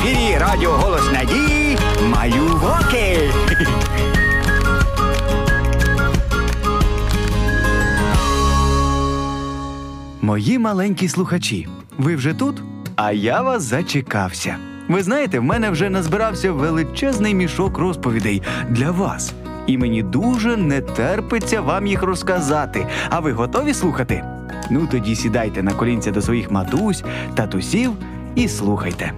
ефірі Радіо Голос Надії Малюваки. Мої маленькі слухачі, ви вже тут? А я вас зачекався. Ви знаєте, в мене вже назбирався величезний мішок розповідей для вас. І мені дуже не терпиться вам їх розказати. А ви готові слухати? Ну тоді сідайте на колінця до своїх матусь, татусів і слухайте.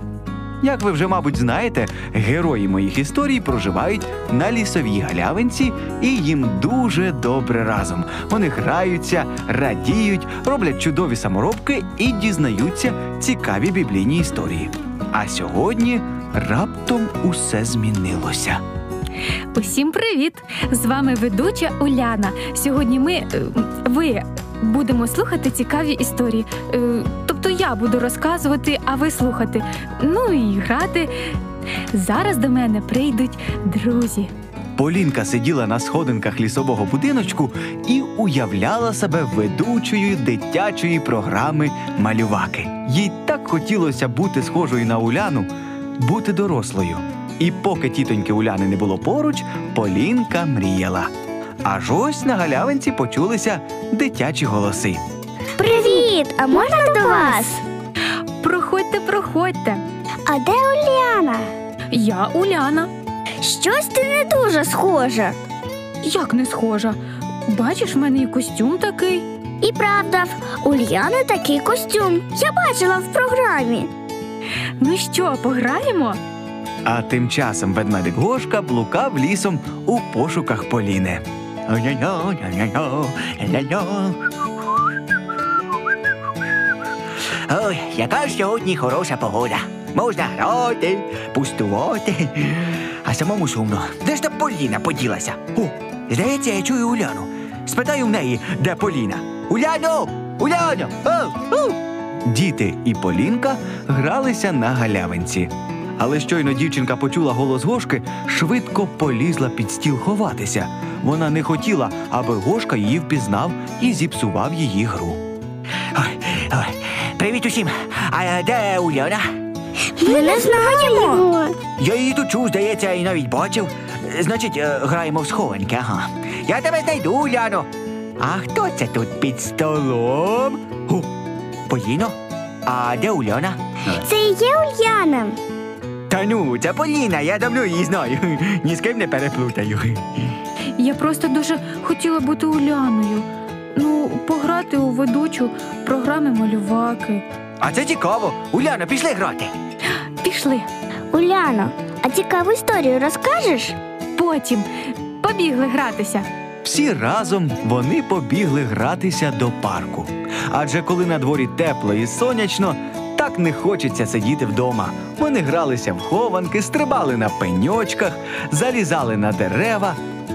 Як ви вже, мабуть, знаєте, герої моїх історій проживають на лісовій галявинці і їм дуже добре разом. Вони граються, радіють, роблять чудові саморобки і дізнаються цікаві біблійні історії. А сьогодні раптом усе змінилося. Усім привіт! З вами ведуча Уляна. Сьогодні ми е, ви будемо слухати цікаві історії. Тобто я буду розказувати, а ви слухати. Ну і грати. Зараз до мене прийдуть друзі. Полінка сиділа на сходинках лісового будиночку і уявляла себе ведучою дитячої програми Малюваки. Їй так хотілося бути схожою на Уляну, бути дорослою. І поки тітоньки Уляни не було поруч, Полінка мріяла. Аж ось на галявинці почулися дитячі голоси. Привіт! А можна до вас? Проходьте, проходьте. А де Уляна? Я Уляна. Щось ти не дуже схожа. Як не схожа? Бачиш, в мене і костюм такий. І правда, в Уляни такий костюм. Я бачила в програмі. Ну що, пограємо? А тим часом ведмедик Гошка блукав лісом у пошуках Поліни. Ой, яка ж сьогодні хороша погода. Можна грати, пустувати. А самому сумно. Де ж та Поліна поділася? О, здається, я чую Уляну. Спитаю в неї, де Поліна. Уляно! Уляно! О, о! Діти і Полінка гралися на галявинці. Але щойно дівчинка почула голос Гошки, швидко полізла під стіл ховатися. Вона не хотіла, аби Гошка її впізнав і зіпсував її гру. Ой, ой. Привіт усім! А де Уляна? Ми не знаємо. Я її тут чув, здається, і навіть бачив. Значить, е, граємо в схованки, ага. Я тебе знайду, Уляно. А хто це тут під столом? О, Поліно? А де Уляна? Це і є Уляна. Та ну, це Поліна, я давно її знаю. Ні з ким не переплутаю. Я просто дуже хотіла бути Уляною. Ну, пограти у ведучу програми малюваки. А це цікаво. Уляна, пішли грати. Пішли. Уляно, а цікаву історію розкажеш? Потім побігли гратися. Всі разом вони побігли гратися до парку. Адже коли на дворі тепло і сонячно, так не хочеться сидіти вдома. Вони гралися в хованки, стрибали на пеньочках, залізали на дерева,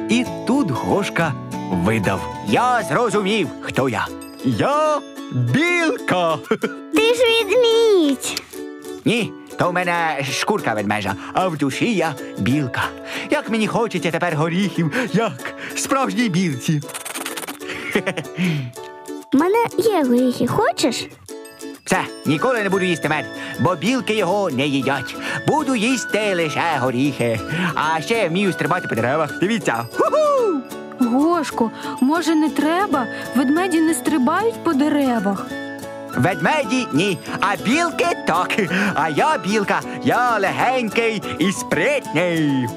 і тут Гошка видав. Я зрозумів, хто я. Я білка. Ти ж відмідь. Ні, то в мене шкурка ведмежа, а в душі я білка. Як мені хочеться тепер горіхів, як справжній білці. У мене є горіхи, хочеш? Все, ніколи не буду їсти мед, бо білки його не їдять. Буду їсти лише горіхи. А ще вмію стрибати по деревах. Дивіться. Ху-ху! Гошко, може, не треба? Ведмеді не стрибають по деревах. Ведмеді ні, а білки так. А я білка, я легенький і спритний.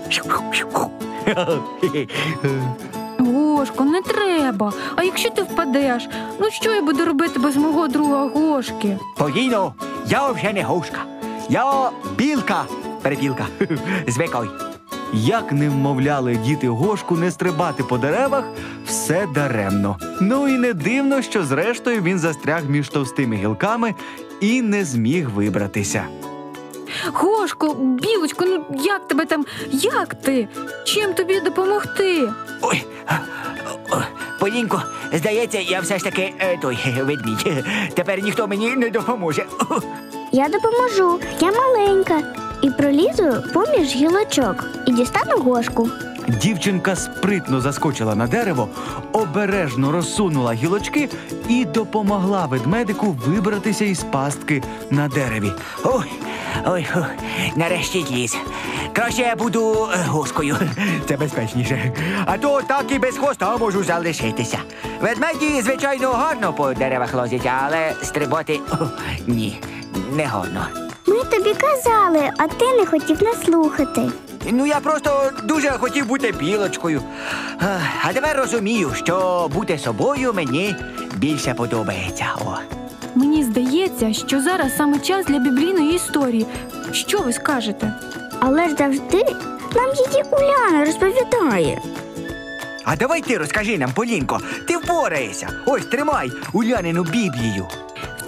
Гошко, не треба. А якщо ти впадеш, ну що я буду робити без мого друга Гошки? Поліно, я вже не гушка. Я білка, перепілка. Звикай. Як не вмовляли діти Гошку не стрибати по деревах, все даремно. Ну і не дивно, що зрештою він застряг між товстими гілками і не зміг вибратися. Гошко, білочко, ну як тебе там? Як ти? Чим тобі допомогти? Ой, Полінко, здається, я все ж таки е, той ведмідь. Тепер ніхто мені не допоможе. Я допоможу. Я маленька. І пролізу поміж гілочок і дістану гошку. Дівчинка спритно заскочила на дерево, обережно розсунула гілочки і допомогла ведмедику вибратися із пастки на дереві. Ой, ой, фу, нарешті зліз. Краще я буду е, гускою. Це безпечніше. А то так і без хвоста можу залишитися. Ведмеді, звичайно, гарно по деревах лозять, але стрибати о, ні, не гарно. Ми тобі казали, а ти не хотів нас слухати. Ну, я просто дуже хотів бути білочкою. А, тепер розумію, що бути собою мені більше подобається. О. Мені здається, що зараз саме час для біблійної історії. Що ви скажете? Але ж завжди нам її Уляна розповідає. А давай ти розкажи нам, Полінко, ти впораєшся. Ось тримай Улянину Біблію.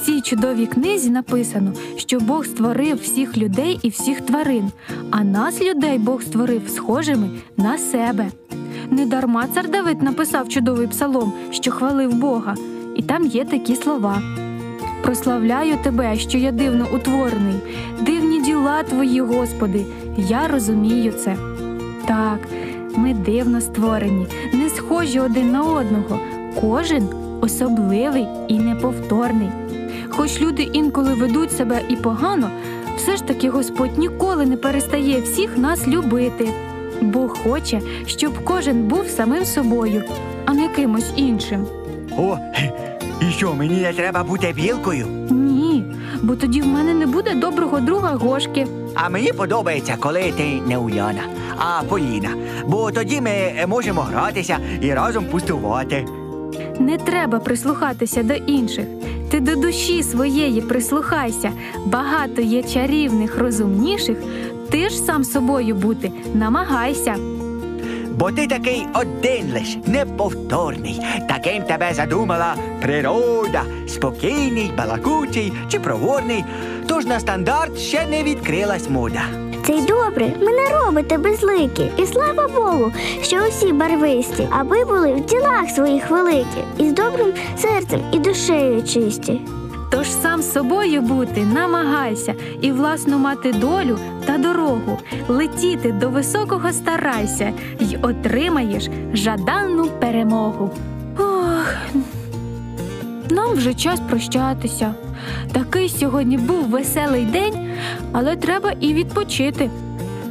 Цій чудовій книзі написано, що Бог створив всіх людей і всіх тварин, а нас, людей, Бог створив схожими на себе. Недарма цар Давид написав чудовий псалом, що хвалив Бога, і там є такі слова. Прославляю тебе, що я дивно утворений, дивні діла твої, Господи, я розумію це. Так, ми дивно створені, не схожі один на одного, кожен особливий і неповторний. Хоч люди інколи ведуть себе і погано, все ж таки Господь ніколи не перестає всіх нас любити. Бог хоче, щоб кожен був самим собою, а не кимось іншим. О, і що, мені не треба бути білкою? Ні, бо тоді в мене не буде доброго друга Гошки. А мені подобається, коли ти не Уляна, а Поліна. Бо тоді ми можемо гратися і разом пустувати. Не треба прислухатися до інших. Ти до душі своєї прислухайся. Багато є чарівних, розумніших. Ти ж сам собою бути намагайся. Бо ти такий один лиш, неповторний. Таким тебе задумала природа, спокійний, балакучий чи проворний. Тож на стандарт ще не відкрилась мода. Це й добре, ми не робите безликі. І слава Богу, що усі барвисті, аби були в ділах своїх великі, і з добрим серцем і душею чисті. Тож сам собою бути намагайся і власну мати долю та дорогу. Летіти до високого старайся й отримаєш жаданну перемогу. Ох, нам вже час прощатися. Такий сьогодні був веселий день, але треба і відпочити.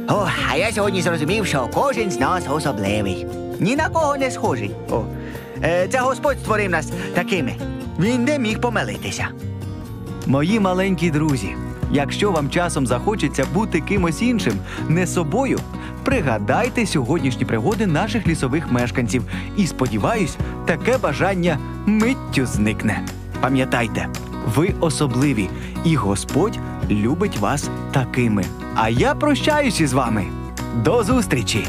О, а я сьогодні зрозумів, що кожен з нас особливий. Ні на кого не схожий. О, е, це Господь створив нас такими. Він не міг помилитися. Мої маленькі друзі, якщо вам часом захочеться бути кимось іншим, не собою, пригадайте сьогоднішні пригоди наших лісових мешканців і сподіваюсь, таке бажання миттю зникне. Пам'ятайте, ви особливі, і Господь любить вас такими. А я прощаюсь із вами. До зустрічі!